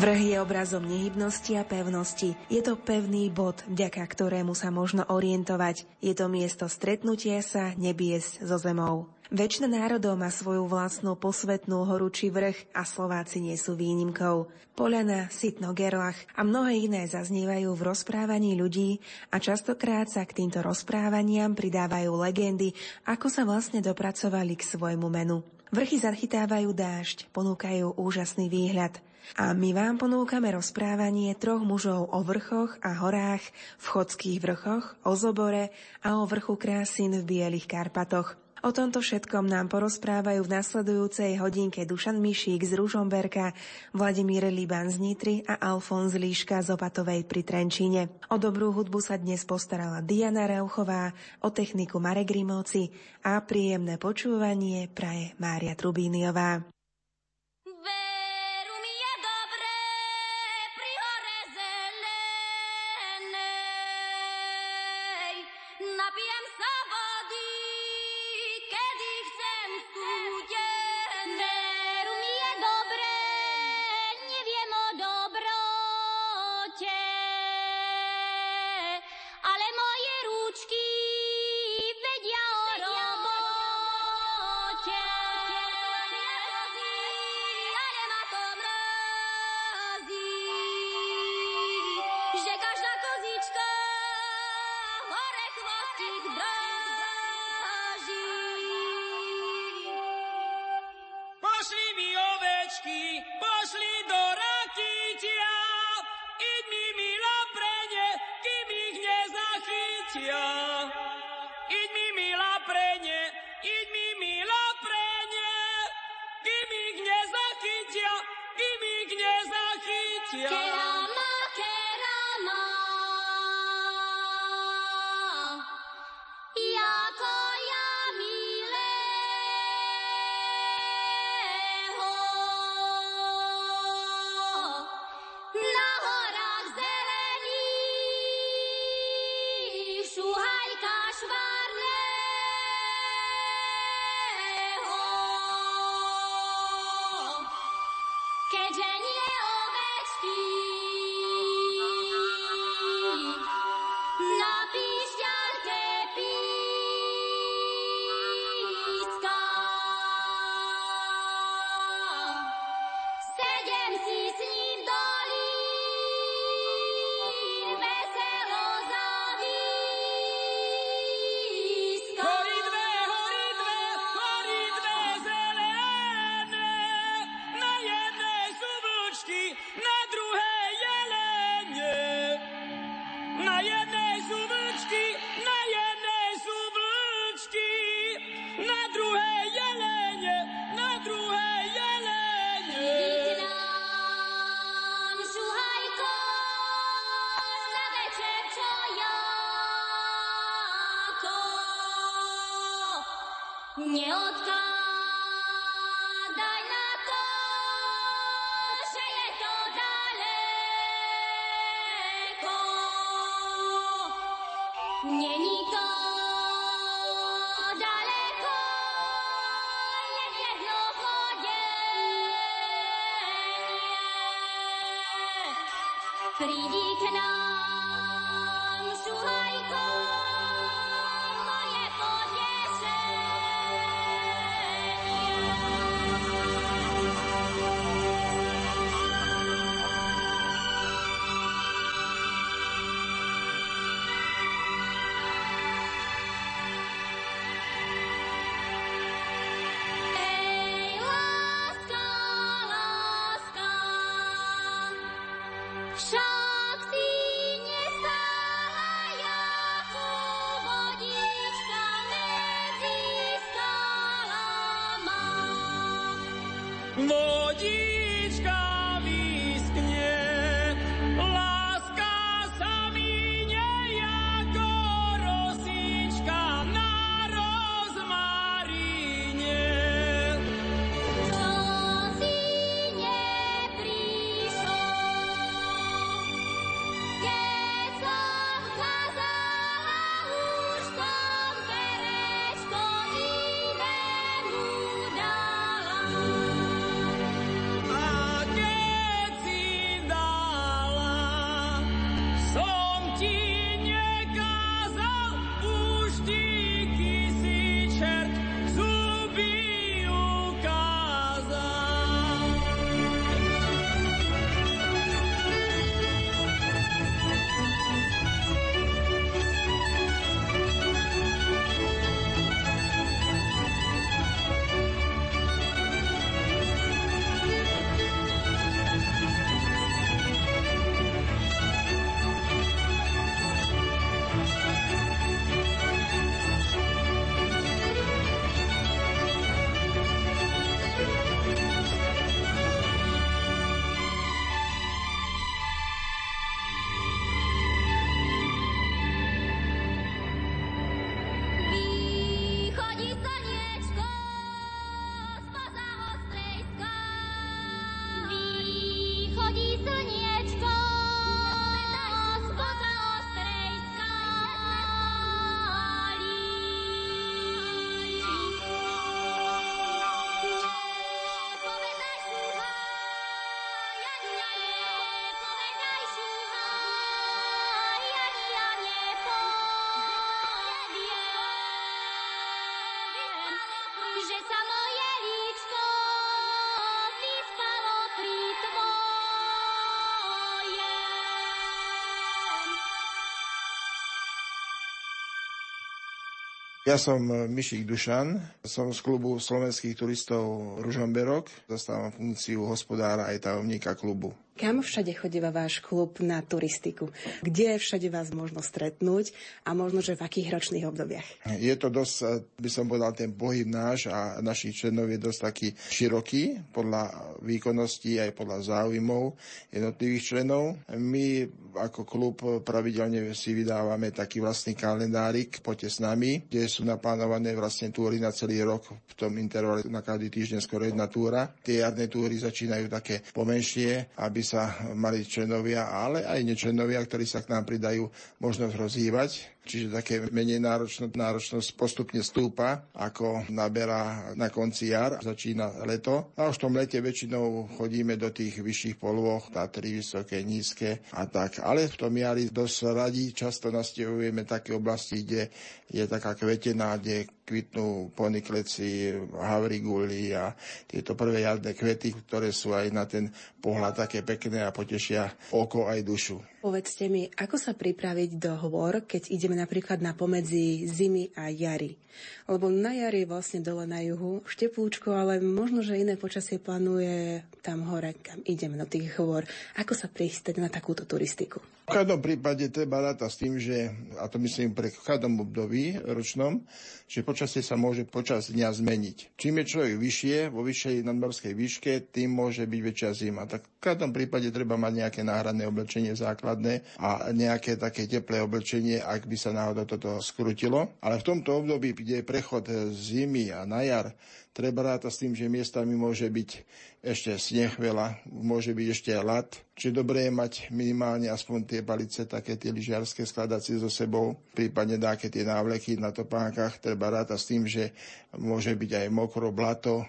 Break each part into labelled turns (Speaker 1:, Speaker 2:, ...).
Speaker 1: Vrch je obrazom nehybnosti a pevnosti. Je to pevný bod, vďaka ktorému sa možno orientovať. Je to miesto stretnutia sa nebies so zemou. Väčšina národov má svoju vlastnú posvetnú horu či vrch a Slováci nie sú výnimkou. Poľana, Sitno, Gerlach a mnohé iné zaznievajú v rozprávaní ľudí a častokrát sa k týmto rozprávaniam pridávajú legendy, ako sa vlastne dopracovali k svojmu menu. Vrchy zachytávajú dážď, ponúkajú úžasný výhľad – a my vám ponúkame rozprávanie troch mužov o vrchoch a horách, v chodských vrchoch, o zobore a o vrchu krásin v Bielých Karpatoch. O tomto všetkom nám porozprávajú v nasledujúcej hodinke Dušan Mišík z Ružomberka, Vladimír Liban z Nitry a Alfons Líška z Opatovej pri Trenčíne. O dobrú hudbu sa dnes postarala Diana Rauchová, o techniku Marek Grimovci a príjemné počúvanie praje Mária Trubíniová.
Speaker 2: Ja som Mišik Dušan, som z klubu slovenských turistov Ružomberok, zastávam funkciu hospodára aj tajomníka klubu.
Speaker 3: Kam všade chodíva váš klub na turistiku? Kde všade vás možno stretnúť a možno, že v akých ročných obdobiach?
Speaker 2: Je to dosť, by som povedal, ten pohyb náš a našich členov je dosť taký široký podľa výkonnosti aj podľa záujmov jednotlivých členov. My ako klub pravidelne si vydávame taký vlastný kalendárik, poďte s nami, kde sú naplánované vlastne túry na celý rok v tom intervale na každý týždeň skoro jedna túra. Tie jarné túry začínajú také pomenšie, aby sa mali členovia, ale aj nečlenovia, ktorí sa k nám pridajú, možnosť rozhývať čiže také menej náročnosť, náročnosť postupne stúpa, ako naberá na konci jar, začína leto. A už v tom lete väčšinou chodíme do tých vyšších polôch, Tatry, vysoké, nízke a tak. Ale v tom jari dosť radí, často nastevujeme také oblasti, kde je taká kvetená, kde kvitnú ponikleci, havriguly a tieto prvé jarné kvety, ktoré sú aj na ten pohľad také pekné a potešia oko aj dušu.
Speaker 3: Povedzte mi, ako sa pripraviť do hôr, keď ideme napríklad na pomedzi zimy a jary? Lebo na jari vlastne dole na juhu šteplúčko, ale možno, že iné počasie plánuje tam hore, kam ideme do tých hôr. Ako sa pristať na takúto turistiku?
Speaker 2: V každom prípade treba ráta s tým, že, a to myslím pre každom období ročnom, že počasie sa môže počas dňa zmeniť. Čím je človek vyššie, vo vyššej nadmorskej výške, tým môže byť väčšia zima. Tak v každom prípade treba mať nejaké náhradné oblečenie základ základné a nejaké také teplé oblečenie, ak by sa náhodou toto skrutilo. Ale v tomto období, kde je prechod zimy a na jar, treba ráta s tým, že miestami môže byť ešte sneh veľa, môže byť ešte ľad. Čiže dobré je mať minimálne aspoň tie palice, také tie lyžiarske skladacie so sebou, prípadne dáke tie návleky na topánkach. Treba ráta s tým, že môže byť aj mokro, blato,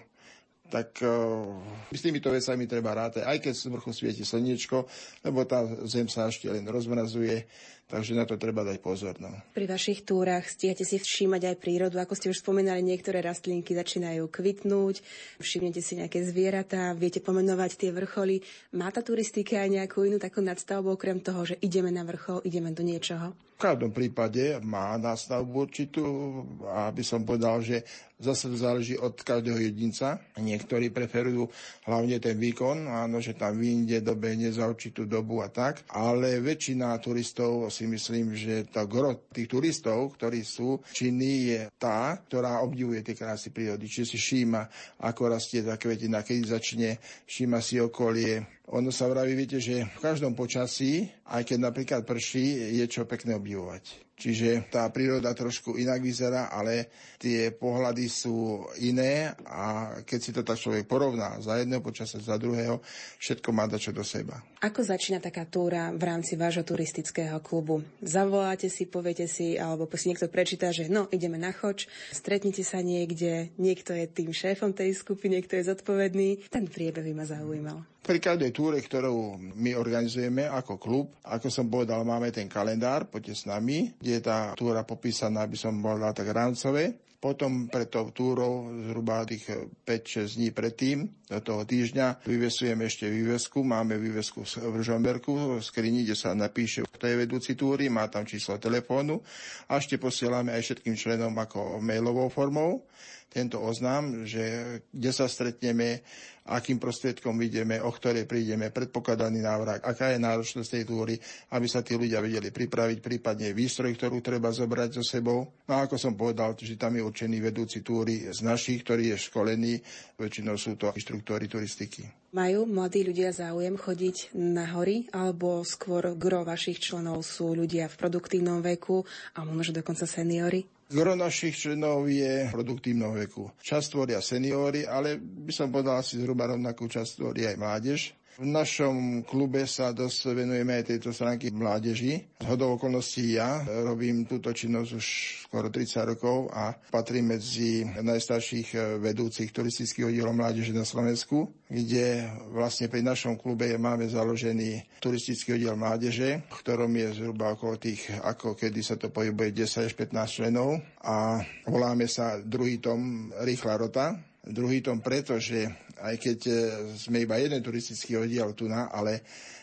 Speaker 2: tak uh, s týmito vecami treba rátať, aj keď z vrchu svieti slniečko, lebo tá zem sa ešte len rozmrazuje, takže na to treba dať pozor. No.
Speaker 3: Pri vašich túrach stíhate si všímať aj prírodu, ako ste už spomínali, niektoré rastlinky začínajú kvitnúť, všimnete si nejaké zvieratá, viete pomenovať tie vrcholy. Má tá turistika aj nejakú inú takú nadstavbu, okrem toho, že ideme na vrchol, ideme do niečoho?
Speaker 2: V každom prípade má nástavbu určitú, aby som povedal, že zase záleží od každého jedinca. Niektorí preferujú hlavne ten výkon, áno, že tam vyjde, dobehne za určitú dobu a tak, ale väčšina turistov si myslím, že to gro tých turistov, ktorí sú činní, je tá, ktorá obdivuje tie krásy prírody, či si všíma, ako rastie tá kvetina, keď začne, všíma si okolie, ono sa vraví, viete, že v každom počasí, aj keď napríklad prší, je čo pekné obdivovať. Čiže tá príroda trošku inak vyzerá, ale tie pohľady sú iné a keď si to tak človek porovná za jedného počasia, za druhého, všetko má dačo do seba.
Speaker 3: Ako začína taká túra v rámci vášho turistického klubu? Zavoláte si, poviete si, alebo si niekto prečíta, že no, ideme na choč, stretnete sa niekde, niekto je tým šéfom tej skupiny, niekto je zodpovedný. Ten priebeh by ma zaujímal.
Speaker 2: Pri každej túre, ktorú my organizujeme ako klub, ako som povedal, máme ten kalendár, poďte s nami, kde je tá túra popísaná, aby som bol tak rámcové. Potom pre tou túrou zhruba tých 5-6 dní predtým, do toho týždňa, vyvesujeme ešte vývesku. Máme vývesku v Žomberku, v skrini, kde sa napíše, kto je vedúci túry, má tam číslo telefónu a ešte posielame aj všetkým členom ako mailovou formou tento oznám, že kde sa stretneme, akým prostriedkom ideme, o ktoré prídeme, predpokladaný návrh, aká je náročnosť tej túry, aby sa tí ľudia vedeli pripraviť, prípadne výstroj, ktorú treba zobrať so sebou. No a ako som povedal, že tam je určený vedúci túry z našich, ktorý je školený, väčšinou sú to inštruktóri turistiky.
Speaker 3: Majú mladí ľudia záujem chodiť na hory, alebo skôr gro vašich členov sú ľudia v produktívnom veku a možno dokonca seniory?
Speaker 2: Gro našich členov je produktívneho veku. Časť tvoria seniory, ale by som povedal asi zhruba rovnakú časť tvorí aj mládež. V našom klube sa dosť venujeme aj tejto stránky mládeži. Z hodou okolností ja robím túto činnosť už skoro 30 rokov a patrím medzi najstarších vedúcich turistických oddielov mládeže na Slovensku, kde vlastne pri našom klube máme založený turistický oddiel mládeže, v ktorom je zhruba okolo tých, ako kedy sa to pohybuje 10 až 15 členov a voláme sa druhý tom Rýchla rota, Druhý tom preto, že aj keď e, sme iba jeden turistický oddiel tu na, ale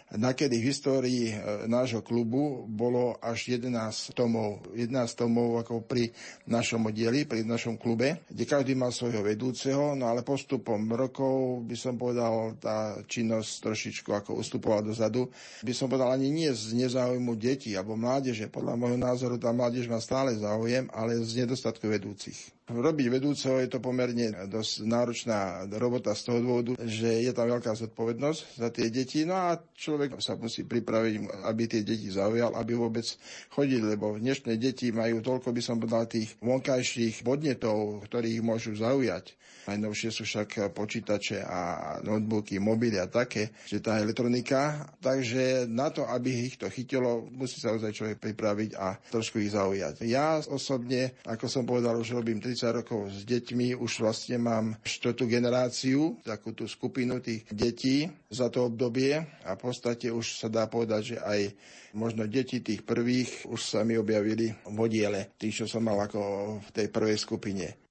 Speaker 2: Nakedy v histórii e, nášho klubu bolo až 11 tomov, 11 tomov ako pri našom oddieli, pri našom klube, kde každý mal svojho vedúceho, no ale postupom rokov by som povedal, tá činnosť trošičku ako ustupovala dozadu. By som povedal ani nie z nezáujmu detí alebo mládeže. Podľa môjho názoru tá mládež má stále záujem, ale z nedostatku vedúcich. Robiť vedúceho je to pomerne dosť náročná robota z toho dôvodu, že je tam veľká zodpovednosť za tie deti. No a človek sa musí pripraviť, aby tie deti zaujal, aby vôbec chodili, lebo dnešné deti majú toľko, by som povedal, tých vonkajších podnetov, ktorých môžu zaujať. Najnovšie sú však počítače a notebooky, mobily a také, že tá elektronika. Takže na to, aby ich to chytilo, musí sa ozaj človek pripraviť a trošku ich zaujať. Ja osobne, ako som povedal, už robím 30 rokov s deťmi, už vlastne mám štvrtú generáciu, takú tú skupinu tých detí za to obdobie a v podstate už sa dá povedať, že aj možno deti tých prvých už sa mi objavili v odiele, tých, čo som mal ako v tej prvej skupine.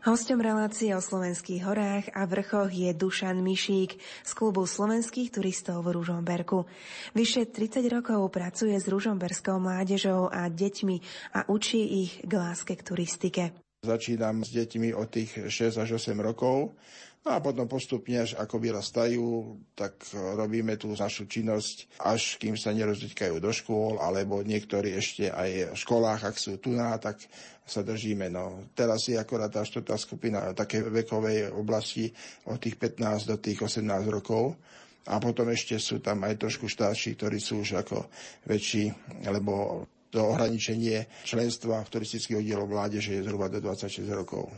Speaker 4: Hostom relácie o slovenských horách a vrchoch je Dušan Mišík z klubu slovenských turistov v Ružomberku. Vyše 30 rokov pracuje s ružomberskou mládežou a deťmi a učí ich k láske k turistike.
Speaker 2: Začínam s deťmi od tých 6 až 8 rokov No a potom postupne, až ako vyrastajú, tak robíme tú našu činnosť, až kým sa nerozdeťkajú do škôl, alebo niektorí ešte aj v školách, ak sú tu na, tak sa držíme. No, teraz je akorát tá štvrtá skupina také vekovej oblasti od tých 15 do tých 18 rokov. A potom ešte sú tam aj trošku starší, ktorí sú už ako väčší, lebo to ohraničenie členstva v turistických oddieloch mládeže je zhruba do 26 rokov.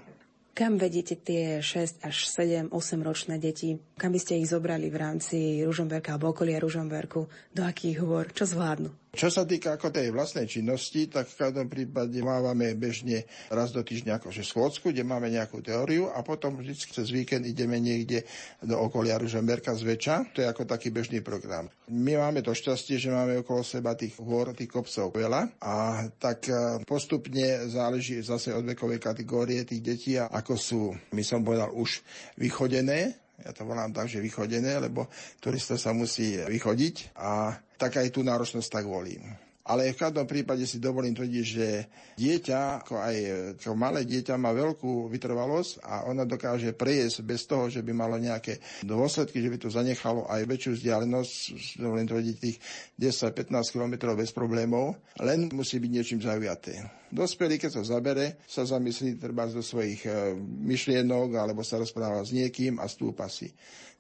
Speaker 4: Kam vedete tie 6 až 7, 8 ročné deti? Kam by ste ich zobrali v rámci Ružomberka alebo okolia Ružomberku? Do akých hôr? Čo zvládnu?
Speaker 2: Čo sa týka ako tej vlastnej činnosti, tak v každom prípade mávame bežne raz do týždňa akože schôdzku, kde máme nejakú teóriu a potom vždy cez víkend ideme niekde do okolia Ružomberka zväčša. To je ako taký bežný program. My máme to šťastie, že máme okolo seba tých hôr, tých kopcov veľa a tak e, postupne záleží zase od vekovej kategórie tých detí a ako sú, my som povedal, už vychodené, ja to volám tak, že vychodené, lebo turista sa musí vychodiť a tak aj tú náročnosť tak volím. Ale v každom prípade si dovolím tvrdiť, že dieťa, ako aj ako malé dieťa, má veľkú vytrvalosť a ona dokáže prejesť bez toho, že by malo nejaké dôsledky, že by to zanechalo aj väčšiu vzdialenosť, dovolím tvrdiť tých 10-15 km bez problémov, len musí byť niečím zaujaté. Dospelý, keď sa zabere, sa zamyslí treba do svojich e, myšlienok alebo sa rozpráva s niekým a stúpa si.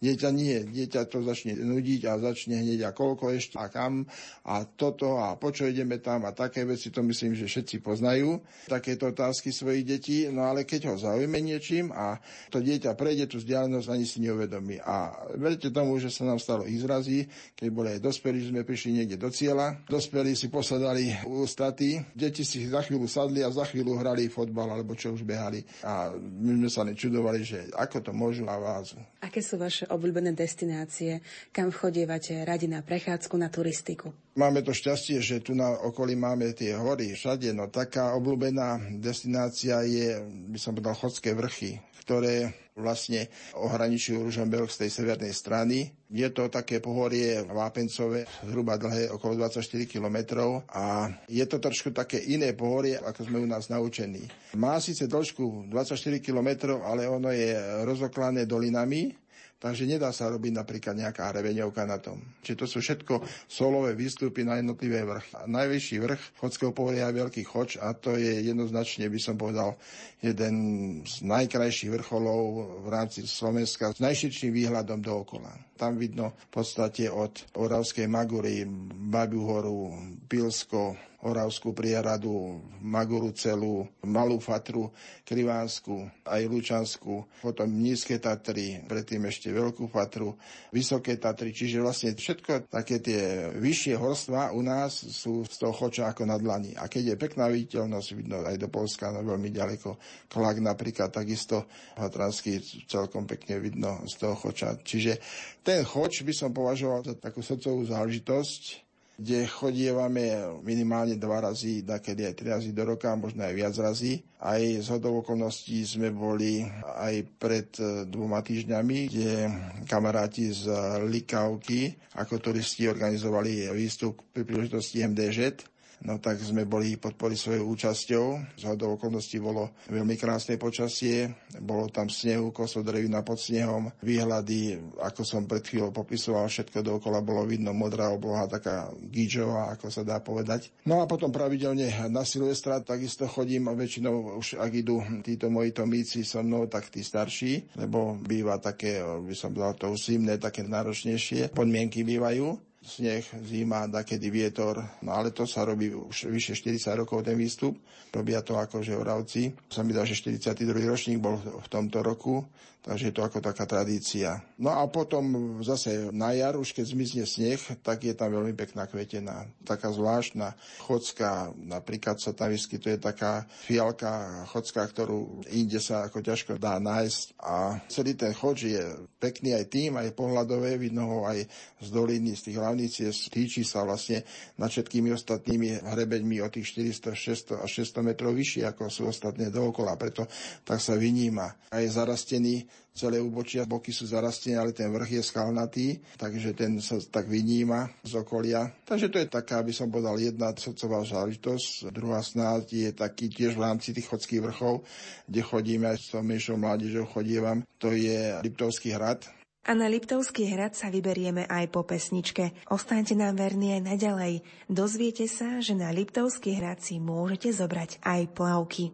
Speaker 2: Dieťa nie, dieťa to začne nudiť a začne hneď a koľko ešte a kam a toto a po čo ideme tam a také veci, to myslím, že všetci poznajú, takéto otázky svojich detí, no ale keď ho zaujme niečím a to dieťa prejde tú vzdialenosť, ani si neuvedomí. A verte tomu, že sa nám stalo ich zrazí, keď boli aj dospelí, že sme prišli niekde do cieľa, dospelí si posadali ústaty, deti si za chvíľu sadli a za chvíľu hrali fotbal alebo čo už behali. A my sme sa nečudovali, že ako to môžu a vázu.
Speaker 3: Aké sú vaše obľúbené destinácie, kam vchodievate radi na prechádzku, na turistiku?
Speaker 2: Máme to šťastie, že tu na okolí máme tie hory všade, no taká obľúbená destinácia je, by som povedal, Chodské vrchy, ktoré vlastne ohraničujú Ružomberok z tej severnej strany. Je to také pohorie vápencové, zhruba dlhé okolo 24 km a je to trošku také iné pohorie, ako sme u nás naučení. Má síce dĺžku 24 km, ale ono je rozoklané dolinami, Takže nedá sa robiť napríklad nejaká reveňovka na tom. Čiže to sú všetko solové výstupy na jednotlivé vrch. A najvyšší vrch Chodského pohoria je Veľký Choč a to je jednoznačne, by som povedal, jeden z najkrajších vrcholov v rámci Slovenska s najširším výhľadom dookola. Tam vidno v podstate od Oravskej Magury, Babiu horu, Pilsko, Oravskú prieradu, Maguru celú, Malú Fatru, Krivánsku, aj Lučanskú, potom Nízke Tatry, predtým ešte Veľkú Fatru, Vysoké Tatry, čiže vlastne všetko také tie vyššie horstva u nás sú z toho choča ako na dlani. A keď je pekná viditeľnosť, vidno aj do Polska no veľmi ďaleko, Klak napríklad takisto, Hatranský celkom pekne vidno z toho choča. Čiže ten choč by som považoval za takú srdcovú záležitosť, kde chodievame minimálne dva razy, nakedy aj tri razy do roka, možno aj viac razy. Aj z hodov okolností sme boli aj pred e, dvoma týždňami, kde kamaráti z Likavky ako turisti organizovali výstup pri príležitosti MDŽ no tak sme boli podpori svojou účasťou. Z hodou okolností bolo veľmi krásne počasie, bolo tam snehu, koso drevina pod snehom, výhľady, ako som pred chvíľou popisoval, všetko dookola bolo vidno, modrá obloha, taká gíčová, ako sa dá povedať. No a potom pravidelne na Silvestra takisto chodím a väčšinou už ak idú títo moji tomíci so mnou, tak tí starší, lebo býva také, by som dal to zimné, také náročnejšie podmienky bývajú sneh, zima, kedy vietor, no ale to sa robí už vyše 40 rokov ten výstup. Robia to akože Oravci. Sa mi dá, že 42. ročník bol v tomto roku, takže je to ako taká tradícia. No a potom zase na jar, už keď zmizne sneh, tak je tam veľmi pekná kvetená. Taká zvláštna chodská, napríklad sa tam vyskytuje taká fialka chodská, ktorú inde sa ako ťažko dá nájsť. A celý ten chodž je pekný aj tým, aj pohľadové, vidno ho aj z doliny, z tých hlavných týči sa vlastne nad všetkými ostatnými hrebeňmi o tých 400, 600 a 600 metrov vyššie, ako sú ostatné dookola. Preto tak sa vyníma. A je zarastený celé úbočia, boky sú zarastené, ale ten vrch je skalnatý, takže ten sa tak vyníma z okolia. Takže to je taká, by som povedal, jedna srdcová záležitosť. Druhá snáď je taký tiež v rámci tých chodských vrchov, kde chodíme aj s tou menšou mládežou chodievam. To je Liptovský hrad,
Speaker 4: a na Liptovský hrad sa vyberieme aj po pesničke. Ostaňte nám verní aj naďalej. Dozviete sa, že na Liptovský hrad si môžete zobrať aj plavky.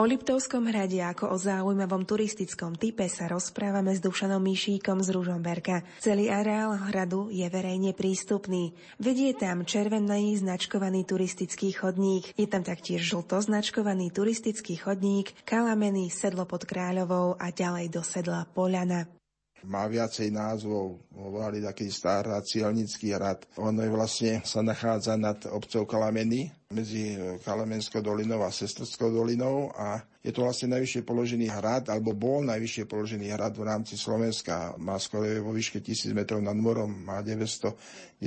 Speaker 4: O Liptovskom hrade ako o zaujímavom turistickom type sa rozprávame s Dušanom Míšíkom z Ružomberka. Celý areál hradu je verejne prístupný. Vedie tam červený značkovaný turistický chodník. Je tam taktiež žlto značkovaný turistický chodník, kalamený sedlo pod Kráľovou a ďalej do sedla Poľana
Speaker 2: má viacej názvov, volali taký stará cielnický hrad. On je vlastne sa nachádza nad obcov Kalameny, medzi Kalamenskou dolinou a Sestrskou dolinou a Je to vlastne najvyššie položený hrad, alebo bol najvyššie položený hrad v rámci Slovenska. Má skoro vo výške 1000 metrov nad morom, má 993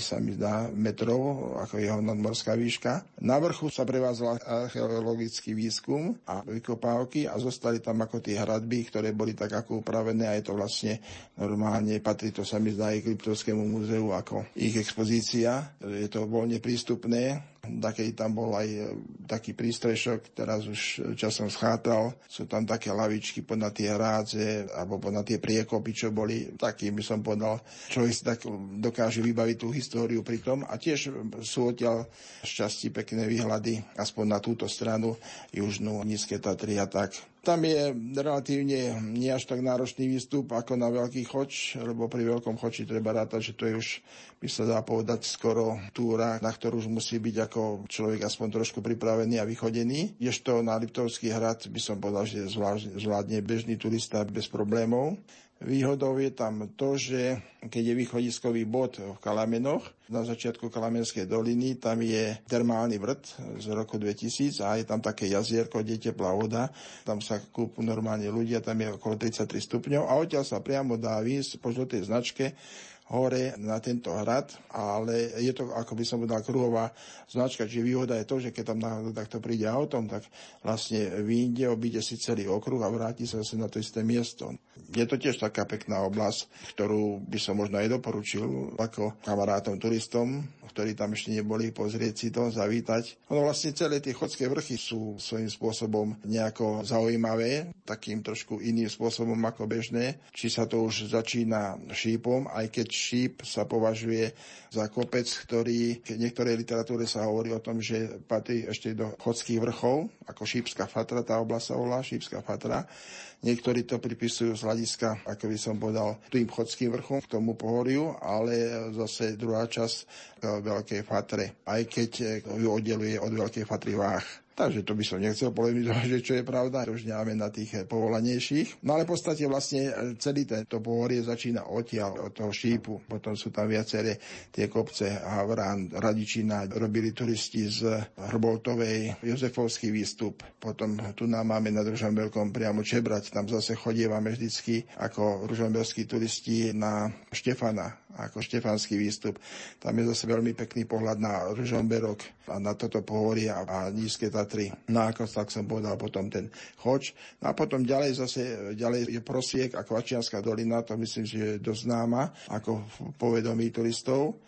Speaker 2: sa mi zdá metrov, ako jeho nadmorská výška. Na vrchu sa prevázal archeologický výskum a vykopávky a zostali tam ako tie hradby, ktoré boli tak ako upravené a je to vlastne normálne, patrí to sa mi zdá aj Kryptovskému múzeu ako ich expozícia. Je to voľne prístupné Taký tam bol aj e, taký prístrešok, teraz už časom schátral. Sú tam také lavičky pod na tie hrádze alebo pod na tie priekopy, čo boli. Taký by som povedal, človek si tak dokáže vybaviť tú históriu pri tom. A tiež sú odtiaľ šťastí pekné výhľady, aspoň na túto stranu južnú Nízke Tatry a tak. Tam je relatívne nie až tak náročný výstup ako na Veľký choč, lebo pri Veľkom choči treba rátať, že to je už, by sa dá povedať, skoro túra, na ktorú už musí byť ako človek aspoň trošku pripravený a vychodený. Ježto na Liptovský hrad by som povedal, že zvládne bežný turista bez problémov. Výhodou je tam to, že keď je východiskový bod v Kalamenoch, na začiatku Kalamenskej doliny, tam je termálny vrt z roku 2000 a je tam také jazierko, kde teplá voda. Tam sa kúpu normálne ľudia, tam je okolo 33 stupňov a odtiaľ sa priamo dá výsť po žltej značke hore na tento hrad, ale je to, ako by som povedal, kruhová značka, čiže výhoda je to, že keď tam takto príde autom, tak vlastne vyjde, obíde si celý okruh a vráti sa zase na to isté miesto. Je to tiež taká pekná oblasť, ktorú by som možno aj doporučil ako kamarátom, turistom, ktorí tam ešte neboli, pozrieť si to, zavítať. Ono vlastne celé tie chodské vrchy sú svojím spôsobom nejako zaujímavé, takým trošku iným spôsobom ako bežné. Či sa to už začína šípom, aj keď šíp sa považuje za kopec, ktorý v niektorej literatúre sa hovorí o tom, že patrí ešte do chodských vrchov, ako Šípska Fatra, tá oblasť sa volá Šípska Fatra. Niektorí to pripisujú z hľadiska, ako by som povedal, tým chodským vrchom k tomu pohoriu, ale zase druhá časť Veľkej Fatre, aj keď ju oddeluje od Veľkej Fatry Váh. Takže to by som nechcel polemizovať, že čo je pravda, už nemáme na tých eh, povolanejších. No ale v podstate vlastne eh, celý tento pohorie začína odtiaľ, od toho šípu. Potom sú tam viaceré tie kopce Havrán, Radičina, robili turisti z Hrboltovej, Jozefovský výstup. Potom tu nám máme na Ružomberkom priamo Čebrať, tam zase chodievame vždycky ako ružomberskí turisti na Štefana, ako štefanský výstup. Tam je zase veľmi pekný pohľad na Ružomberok a na toto pohorie a, a nízke Tatry. No ako tak som povedal potom ten choč. No a potom ďalej zase ďalej je prosiek a Kvačianská dolina, to myslím, že je dosť známa ako povedomí turistov.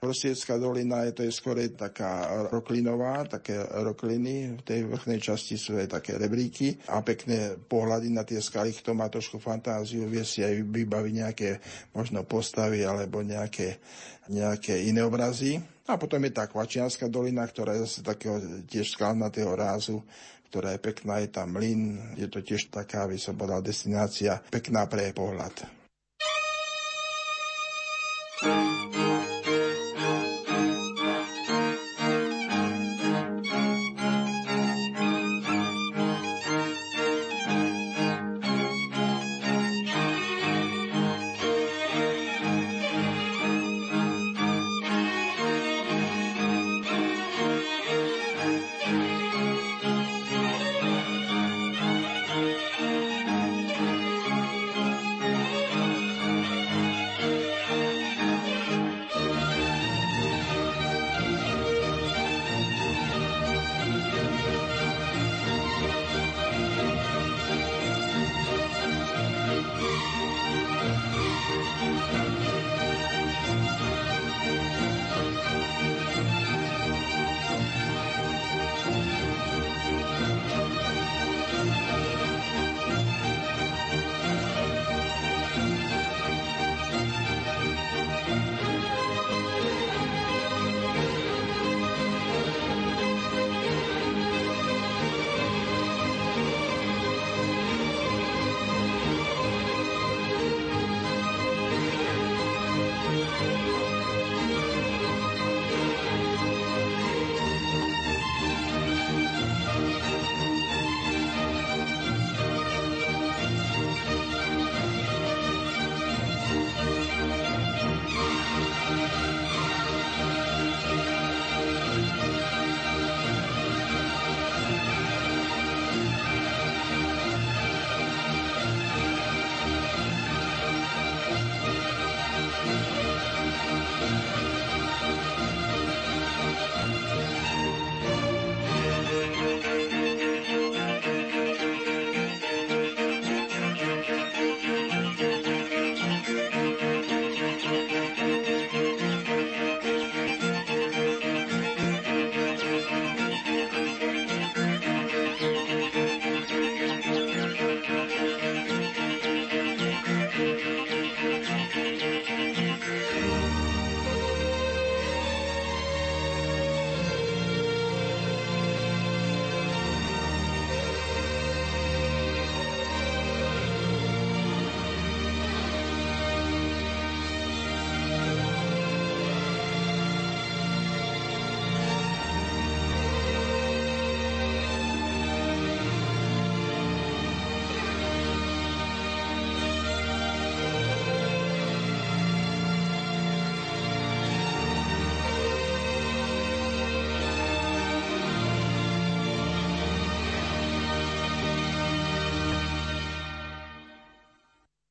Speaker 2: Prosiecká dolina je to je skôr taká roklinová, také rokliny. V tej vrchnej časti sú aj také rebríky a pekné pohľady na tie skaly. Kto má trošku fantáziu, vie si aj vybaviť nejaké možno postavy alebo nejaké, nejaké iné obrazy. A potom je tá Kvačianská dolina, ktorá je zase takého tiež skalnatého rázu, ktorá je pekná, je tam mlyn, je to tiež taká, by som povedal, destinácia pekná pre pohľad. thank you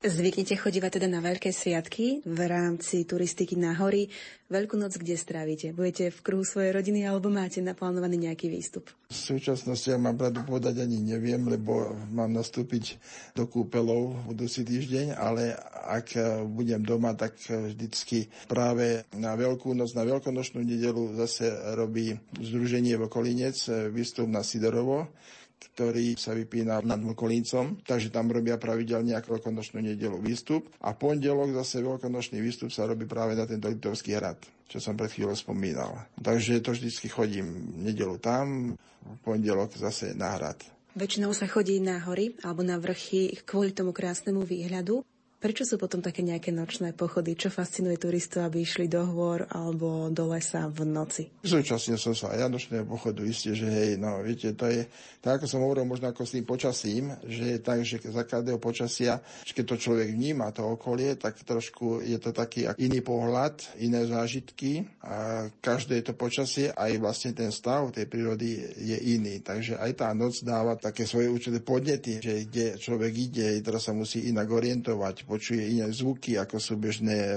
Speaker 3: Zvyknete chodívať teda na veľké sviatky v rámci turistiky na hory. Veľkú noc kde strávite? Budete v kruhu svojej rodiny alebo máte naplánovaný nejaký výstup?
Speaker 2: V súčasnosti, ja mám pravdu povedať, ani neviem, lebo mám nastúpiť do kúpelov budúci týždeň, ale ak budem doma, tak vždycky práve na Veľkú noc, na Veľkonočnú nedelu zase robí Združenie Vokolinec výstup na Sidorovo ktorý sa vypína nad Mkolíncom, takže tam robia pravidelne ako veľkonočnú nedelu výstup a pondelok zase veľkonočný výstup sa robí práve na tento Litovský hrad čo som pred chvíľou spomínal. Takže to vždycky chodím nedelu tam, pondelok zase na hrad.
Speaker 3: Väčšinou sa chodí na hory alebo na vrchy kvôli tomu krásnemu výhľadu. Prečo sú potom také nejaké nočné pochody? Čo fascinuje turistov, aby išli do hôr alebo do lesa v noci?
Speaker 2: Súčasne som sa aj ja nočného pochodu isté, že hej, no viete, to je, tak ako som hovoril možno ako s tým počasím, že je tak, že za každého počasia, keď to človek vníma, to okolie, tak trošku je to taký iný pohľad, iné zážitky a každé to počasie, aj vlastne ten stav tej prírody je iný. Takže aj tá noc dáva také svoje určité podnety, že kde človek ide, teraz sa musí inak orientovať, počuje iné zvuky, ako sú bežné e,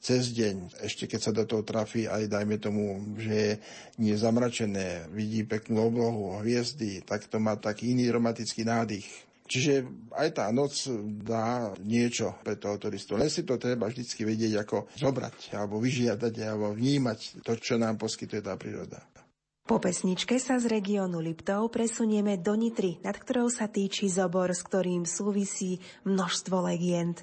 Speaker 2: cez deň. Ešte keď sa do toho trafí aj, dajme tomu, že je nie zamračené, vidí peknú oblohu, hviezdy, tak to má taký iný romantický nádych. Čiže aj tá noc dá niečo pre toho turistu. Len si to treba vždy vedieť, ako zobrať, alebo vyžiadať, alebo vnímať to, čo nám poskytuje tá príroda.
Speaker 4: Po pesničke sa z regiónu Liptov presunieme do Nitry, nad ktorou sa týči zobor, s ktorým súvisí množstvo legend.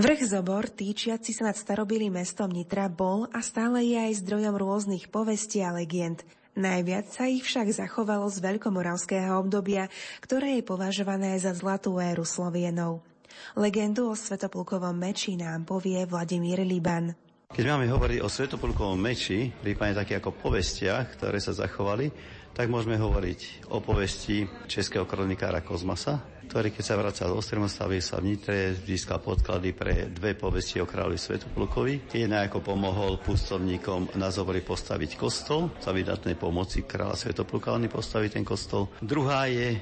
Speaker 4: Vrch Zobor, týčiaci sa nad starobilým mestom Nitra, bol a stále je aj zdrojom rôznych povestí a legend. Najviac sa ich však zachovalo z veľkomoravského obdobia, ktoré je považované za zlatú éru Slovienov. Legendu o Svetoplukovom meči nám povie Vladimír Liban.
Speaker 5: Keď máme hovoriť o Svetopulkovom meči, prípadne také ako povestiach, ktoré sa zachovali, tak môžeme hovoriť o povesti českého kronikára Kozmasa, ktorý keď sa vracal do Stremostavy sa v Nitre získal podklady pre dve povesti o kráľovi Svetoplukovi. Jedna ako pomohol pustovníkom na Zobori postaviť kostol, za vydatnej pomoci kráľa Svetopluka oni postaviť ten kostol. Druhá je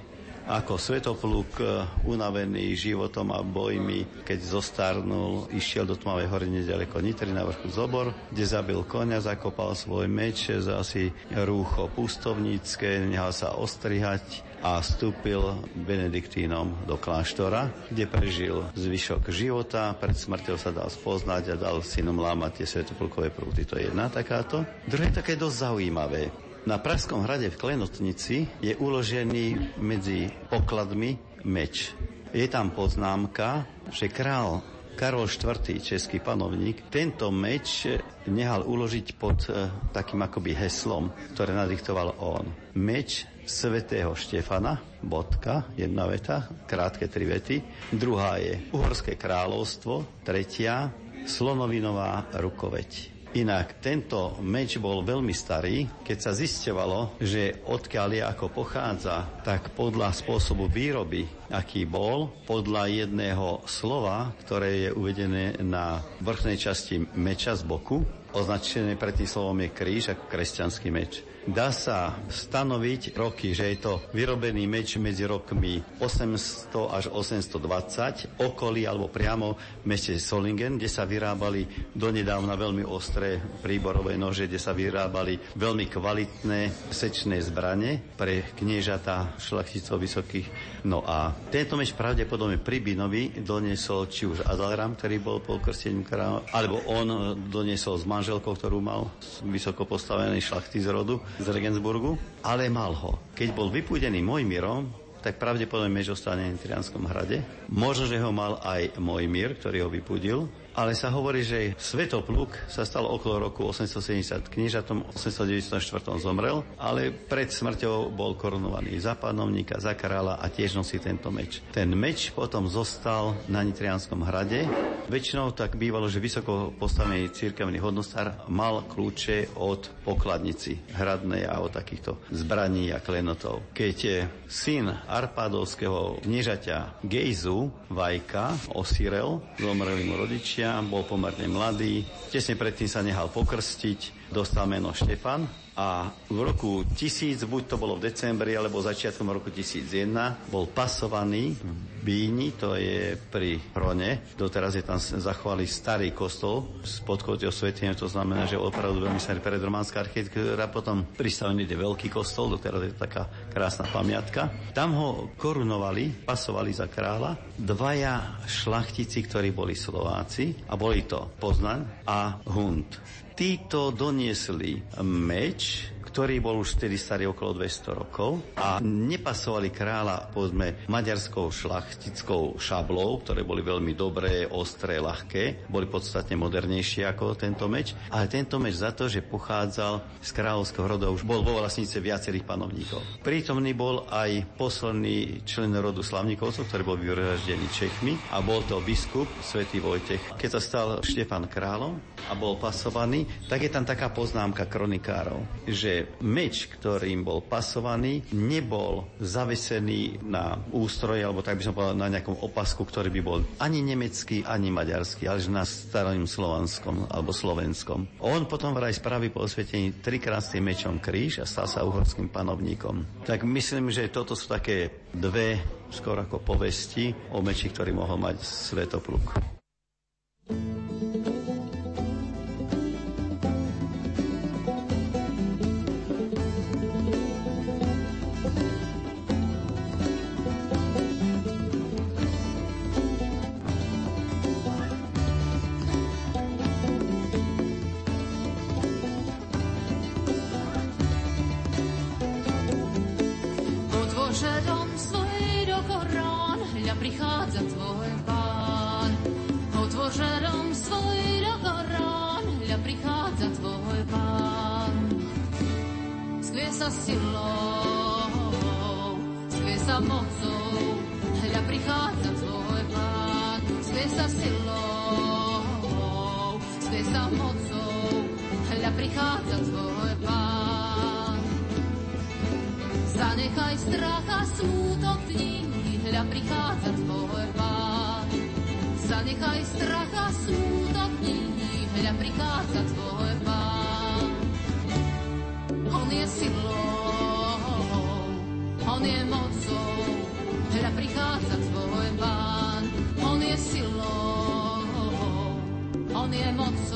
Speaker 5: ako Svetopluk, e, unavený životom a bojmi, keď zostarnul, išiel do Tmavej hory nedaleko Nitry na vrchu Zobor, kde zabil konia, zakopal svoj meč, za asi rúcho pustovnícke, nehal sa ostrihať a vstúpil benediktínom do kláštora, kde prežil zvyšok života. Pred smrťou sa dal spoznať a dal synom lámať tie svetoplukové prúty. To je jedna takáto. Druhé také dosť zaujímavé. Na Pražskom hrade v Klenotnici je uložený medzi pokladmi meč. Je tam poznámka, že král Karol IV., český panovník, tento meč nehal uložiť pod e, takým akoby heslom, ktoré nadiktoval on. Meč svätého Štefana, bodka, jedna veta, krátke tri vety. Druhá je Uhorské kráľovstvo, tretia Slonovinová rukoveď. Inak tento meč bol veľmi starý. Keď sa zistovalo, že odkiaľ je ako pochádza, tak podľa spôsobu výroby, aký bol, podľa jedného slova, ktoré je uvedené na vrchnej časti meča z boku, označené pred tým slovom je kríž ako kresťanský meč. Dá sa stanoviť roky, že je to vyrobený meč medzi rokmi 800 až 820 okolí alebo priamo v meste Solingen, kde sa vyrábali donedávna veľmi ostré príborové nože, kde sa vyrábali veľmi kvalitné sečné zbranie pre kniežata šlachticov vysokých. No a tento meč pravdepodobne pri Binovi doniesol či už Adalram, ktorý bol polkrstením kráľa, alebo on doniesol s manželkou, ktorú mal vysoko postavený z rodu z Regensburgu, ale mal ho. Keď bol vypúdený Mojmirom, tak pravdepodobne meč ostane v Trianskom hrade. Možno, že ho mal aj Mojmír, ktorý ho vypudil, ale sa hovorí, že Svetopluk sa stal okolo roku 870 kniežatom, 894 zomrel, ale pred smrťou bol korunovaný za panovníka, za kráľa a tiež nosí tento meč. Ten meč potom zostal na Nitrianskom hrade. Väčšinou tak bývalo, že vysoko postavený církevný hodnostár mal kľúče od pokladnici hradnej a od takýchto zbraní a klenotov. Keď syn Arpádovského kniežaťa Gejzu, Vajka, osirel, zomreli mu rodičia, bol pomerne mladý, tesne predtým sa nehal pokrstiť, dostal meno Štefan a v roku 1000, buď to bolo v decembri, alebo začiatkom roku 1001, bol pasovaný v Bíni, to je pri Hrone. Doteraz je tam zachovali starý kostol s podkotou svetenia, to znamená, že opravdu veľmi sa predrománska architektúra, potom pristavený je veľký kostol, doteraz je taká krásna pamiatka. Tam ho korunovali, pasovali za kráľa, dvaja šlachtici, ktorí boli Slováci, a boli to Poznaň a Hund. Títo doniesli meč, ktorý bol už vtedy starý okolo 200 rokov a nepasovali kráľa, povedzme, maďarskou šlachtickou šablou, ktoré boli veľmi dobré, ostré, ľahké, boli podstatne modernejšie ako tento meč, ale tento meč za to, že pochádzal z kráľovského rodu, už bol vo vlastnice viacerých panovníkov. Prítomný bol aj posledný člen rodu Slavníkovcov, ktorý bol vyvraždený Čechmi a bol to biskup svätý Vojtech. Keď sa stal Štefan kráľom a bol pasovaný, tak je tam taká poznámka kronikárov, že meč, ktorým bol pasovaný, nebol zavesený na ústroje, alebo tak by som povedal, na nejakom opasku, ktorý by bol ani nemecký, ani maďarský, ale na starým slovanskom alebo slovenskom. On potom vraj spraví po osvietení trikrát s tým mečom kríž a stal sa uhorským panovníkom. Tak myslím, že toto sú také dve skoro ako povesti o meči, ktorý mohol mať Svetopluk.
Speaker 6: prichádza tvoj pán. Zanechaj strach a smútok dní, hľa prichádza tvoj pán. Zanechaj strach a smútok dní, hľa prichádza tvoj pán. On je silou, on je mocou, hľa prichádza tvoj pán. On je silou, on je mocou,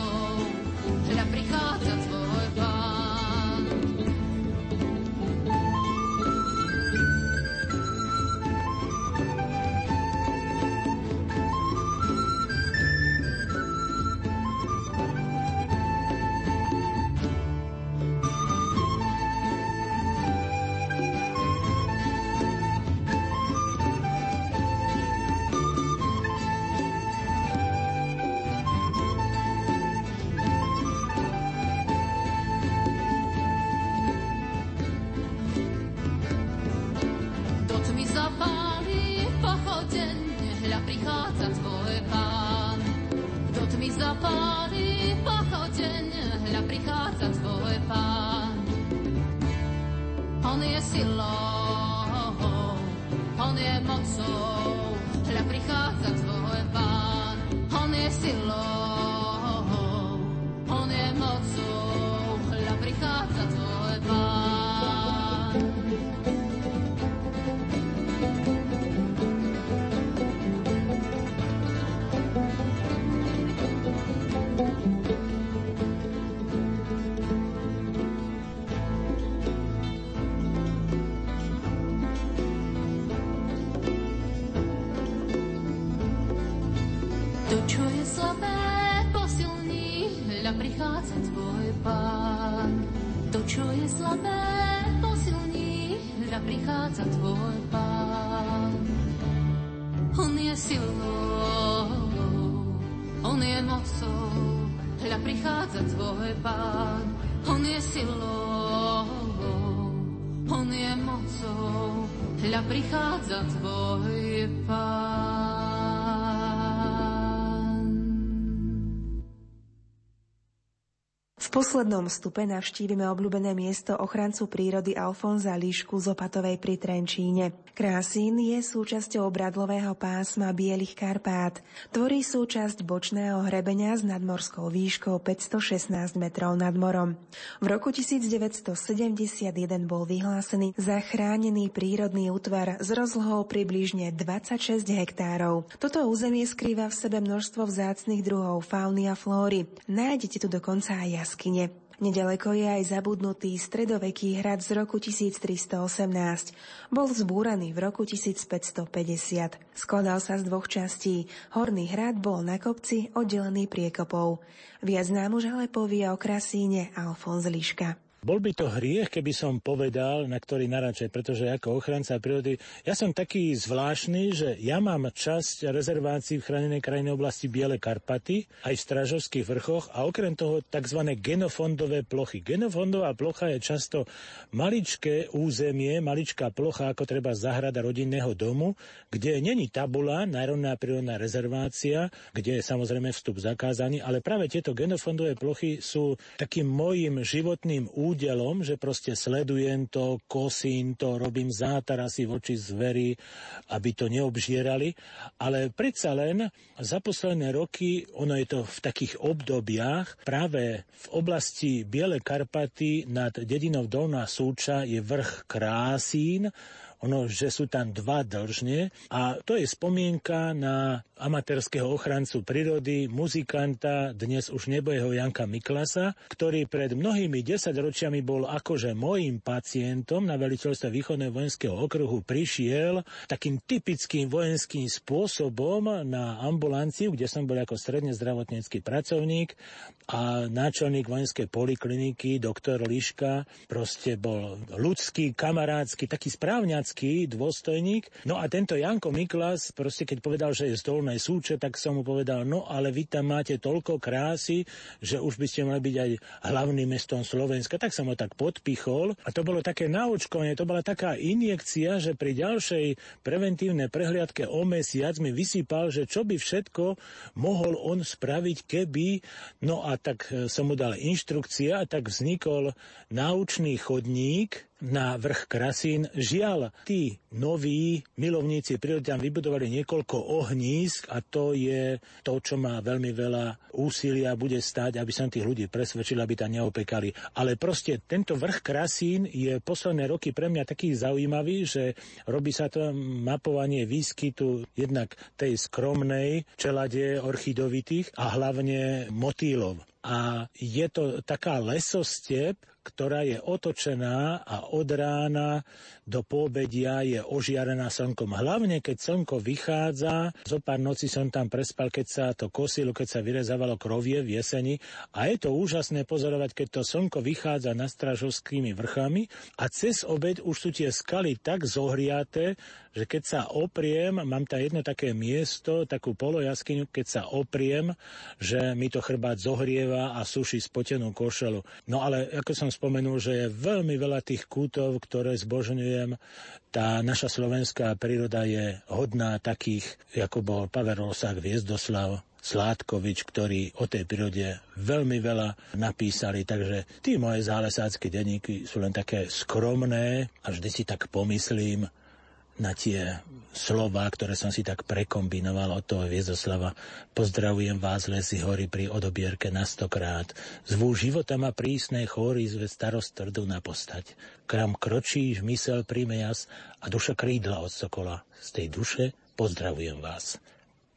Speaker 4: poslednom stupe navštívime obľúbené miesto ochrancu prírody Alfonza Líšku z Opatovej pri Trenčíne. Krásín je súčasťou obradlového pásma Bielých Karpát. Tvorí súčasť bočného hrebenia s nadmorskou výškou 516 metrov nad morom. V roku 1971 bol vyhlásený za chránený prírodný útvar s rozlohou približne 26 hektárov. Toto územie skrýva v sebe množstvo vzácnych druhov fauny a flóry. Nájdete tu dokonca aj jasky jaskyne. Nedaleko je aj zabudnutý stredoveký hrad z roku 1318. Bol vzbúraný v roku 1550. Skladal sa z dvoch častí. Horný hrad bol na kopci oddelený priekopou. Viac nám už ale povie o Krasíne Alfons Liška.
Speaker 7: Bol by to hriech, keby som povedal, na ktorý naračaj, pretože ako ochranca prírody, ja som taký zvláštny, že ja mám časť rezervácií v chránenej krajinej oblasti Biele Karpaty, aj v Stražovských vrchoch a okrem toho tzv. genofondové plochy. Genofondová plocha je často maličké územie, maličká plocha, ako treba zahrada rodinného domu, kde není tabula, národná prírodná rezervácia, kde je samozrejme vstup zakázaný, ale práve tieto genofondové plochy sú takým môjim životným územím, údelom, že proste sledujem to, kosím to, robím zátarasy voči zvery, aby to neobžierali. Ale predsa len za posledné roky, ono je to v takých obdobiach, práve v oblasti Biele Karpaty nad dedinou Dolná Súča je vrch Krásín, ono, že sú tam dva dlžne a to je spomienka na amatérského ochrancu prírody, muzikanta, dnes už nebojeho Janka Miklasa, ktorý pred mnohými desaťročiami bol akože môjim pacientom na veliteľstve východného vojenského okruhu prišiel takým typickým vojenským spôsobom na ambulanciu, kde som bol ako stredne zdravotnícky pracovník a náčelník vojenskej polikliniky, doktor Liška, proste bol ľudský, kamarádsky, taký správňacký vojenský dôstojník. No a tento Janko Miklas, proste keď povedal, že je z Dolnej Súče, tak som mu povedal, no ale vy tam máte toľko krásy, že už by ste mali byť aj hlavným mestom Slovenska. Tak som ho tak podpichol a to bolo také naučkovanie, to bola taká injekcia, že pri ďalšej preventívnej prehliadke o mesiac mi vysypal, že čo by všetko mohol on spraviť, keby, no a tak som mu dal inštrukcia a tak vznikol naučný chodník, na vrch Krasín. Žiaľ, tí noví milovníci prírody tam vybudovali niekoľko ohnízk a to je to, čo má veľmi veľa úsilia bude stať, aby som tých ľudí presvedčil, aby tam neopekali. Ale proste tento vrch Krasín je posledné roky pre mňa taký zaujímavý, že robí sa to mapovanie výskytu jednak tej skromnej čelade orchidovitých a hlavne motýlov. A je to taká lesostep, ktorá je otočená a od rána do poobedia je ožiarená slnkom. Hlavne, keď slnko vychádza, zo pár noci som tam prespal, keď sa to kosilo, keď sa vyrezávalo krovie v jeseni a je to úžasné pozorovať, keď to slnko vychádza nad Stražovskými vrchami a cez obed už sú tie skaly tak zohriaté, že keď sa opriem, mám tam jedno také miesto, takú polojaskyňu, keď sa opriem, že mi to chrbát zohrieva a suší spotenú košelu. No ale ako som spomenul, že je veľmi veľa tých kútov, ktoré zbožňujem. Tá naša slovenská príroda je hodná takých, ako bol Pavel Rosák, Viezdoslav, Sládkovič, ktorí o tej prírode veľmi veľa napísali, takže tí moje zálesácké denníky sú len také skromné a vždy si tak pomyslím, na tie slova, ktoré som si tak prekombinoval od toho Viezoslava. Pozdravujem vás, lesy hory pri odobierke na stokrát. Zvú života ma prísne chóry zve starost tvrdú na postať. Kram kročíš, mysel príjme jas a duša krídla od sokola. Z tej duše pozdravujem vás.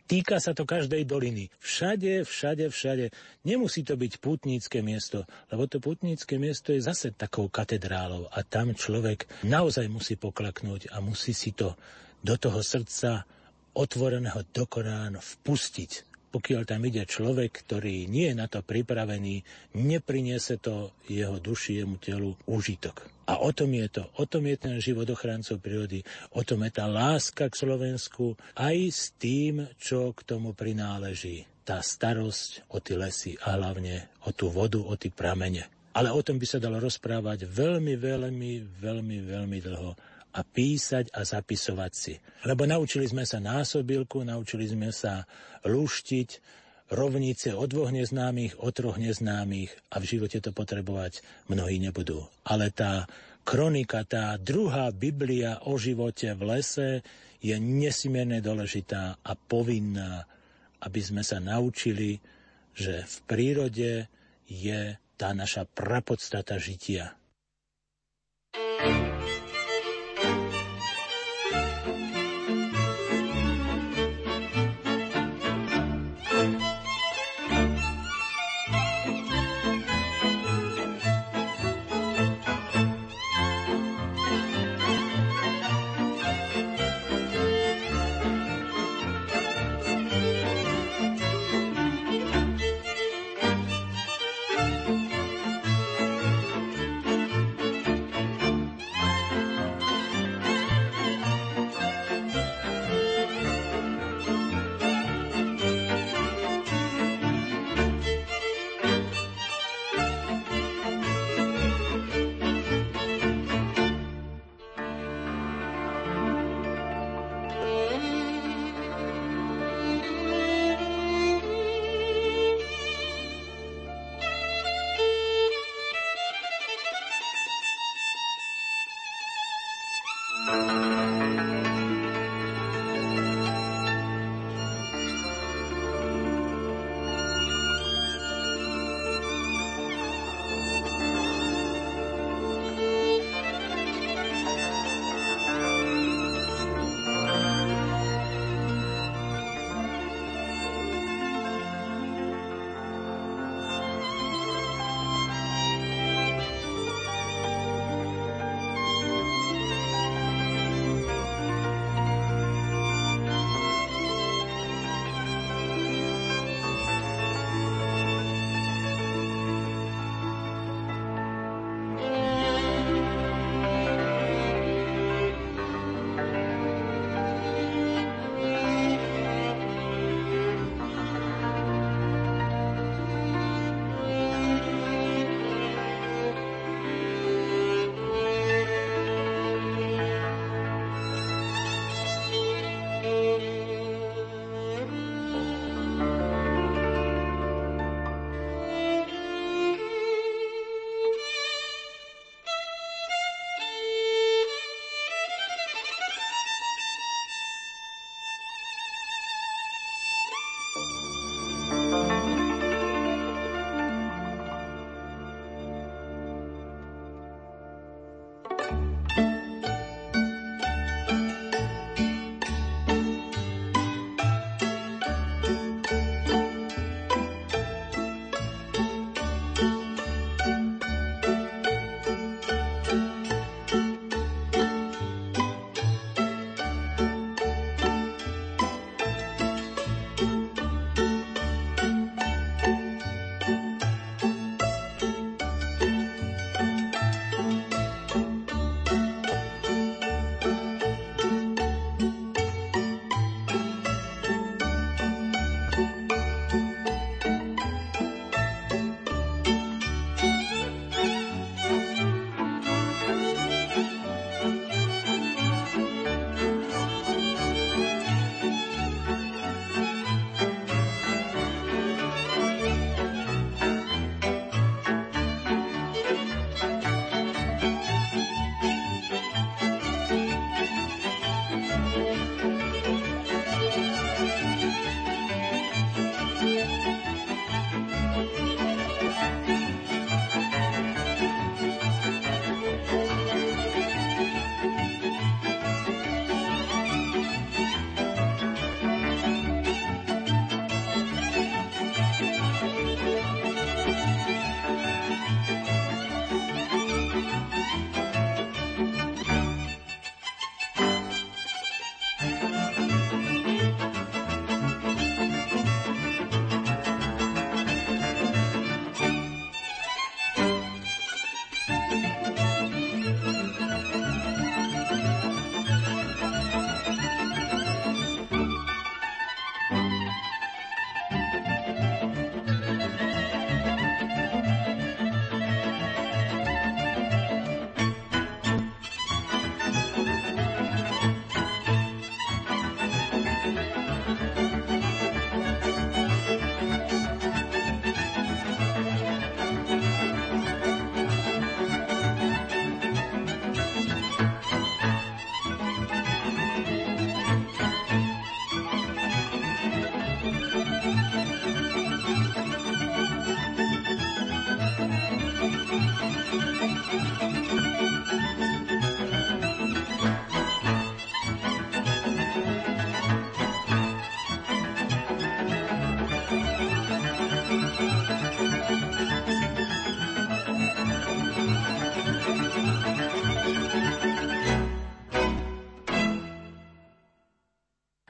Speaker 7: Týka sa to každej doliny. Všade, všade, všade. Nemusí to byť putnícke miesto, lebo to putnícke miesto je zase takou katedrálou a tam človek naozaj musí poklaknúť a musí si to do toho srdca otvoreného do Korán vpustiť pokiaľ tam ide človek, ktorý nie je na to pripravený, nepriniesie to jeho duši, jemu telu užitok. A o tom je to. O tom je ten život ochrancov prírody. O tom je tá láska k Slovensku aj s tým, čo k tomu prináleží. Tá starosť o tie lesy a hlavne o tú vodu, o tie pramene. Ale o tom by sa dalo rozprávať veľmi, veľmi, veľmi, veľmi dlho a písať a zapisovať si. Lebo naučili sme sa násobilku, naučili sme sa lúštiť, rovnice o dvoch neznámych, o troch neznámych a v živote to potrebovať mnohí nebudú. Ale tá kronika, tá druhá Biblia o živote v lese je nesmierne dôležitá a povinná, aby sme sa naučili, že v prírode je tá naša prapodstata žitia. thank you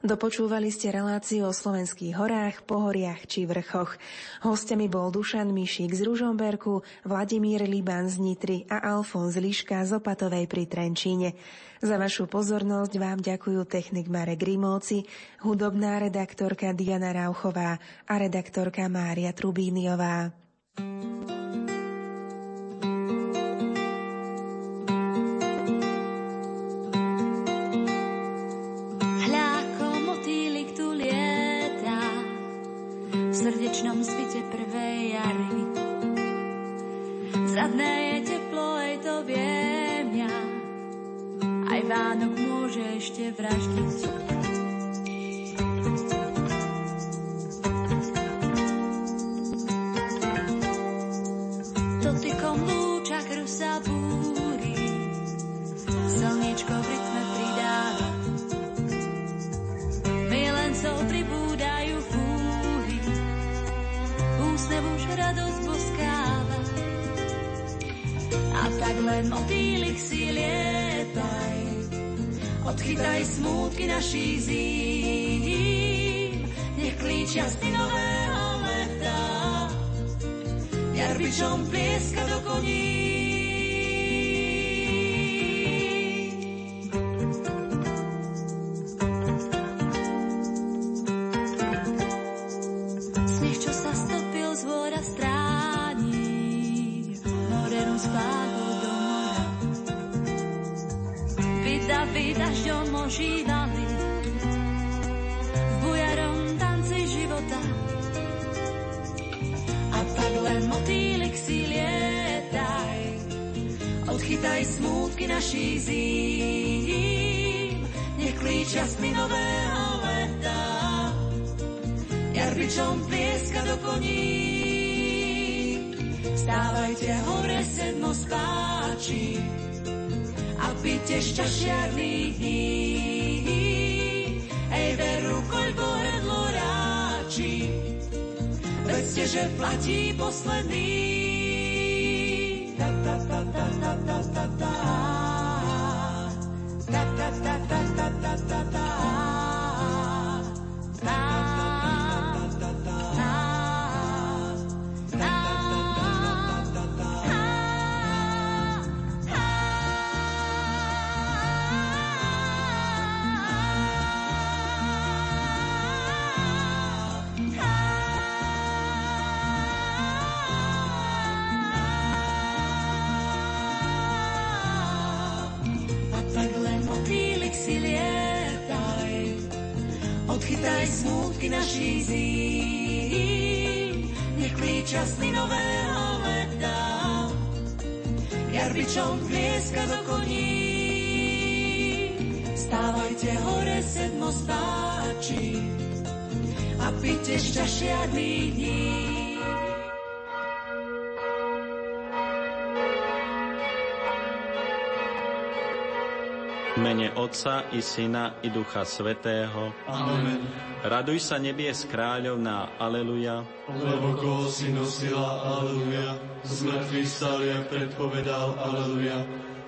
Speaker 4: Dopočúvali ste reláciu o slovenských horách, pohoriach či vrchoch. Hostiami bol Dušan Mišík z Ružomberku, Vladimír Liban z Nitry a Alfons Liška z Opatovej pri Trenčíne. Za vašu pozornosť vám ďakujú technik Marek Grimovci, hudobná redaktorka Diana Rauchová a redaktorka Mária Trubíniová.
Speaker 8: Srdečnom svite prvej jary. Zadné je teplo, aj to viem ja. Aj Vánok môže ešte vraždiť. Nech klíča sny nového leta, jarbičom plieska do koní. Stávajte hore sedmo spáči a pite šťašiarných dní.
Speaker 9: Mene Otca i Syna i Ducha Svetého.
Speaker 10: Amen.
Speaker 9: Raduj sa nebies kráľovná, aleluja.
Speaker 10: Lebo koho si nosila, aleluja, z mŕtvych stal, jak predpovedal, aleluja,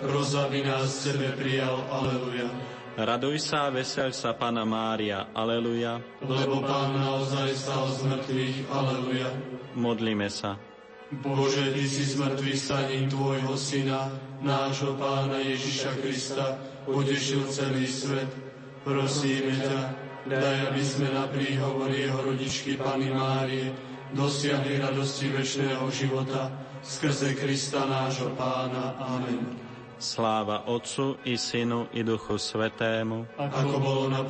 Speaker 10: rozavy nás sebe prijal, aleluja.
Speaker 9: Raduj sa a veseľ sa, Pana Mária, aleluja.
Speaker 10: Lebo Pán naozaj stal z mŕtvych, aleluja.
Speaker 9: Modlíme sa.
Speaker 10: Bože, Ty si z mŕtvych staním Tvojho Syna, nášho Pána Ježiša Krista, potešil celý svet. Prosíme ťa, daj, aby sme na príhovor Jeho rodičky Pany Márie dosiahli radosti večného života skrze Krista nášho Pána. Amen.
Speaker 9: Sláva Otcu i Synu i Duchu Svetému.
Speaker 10: Ako bolo na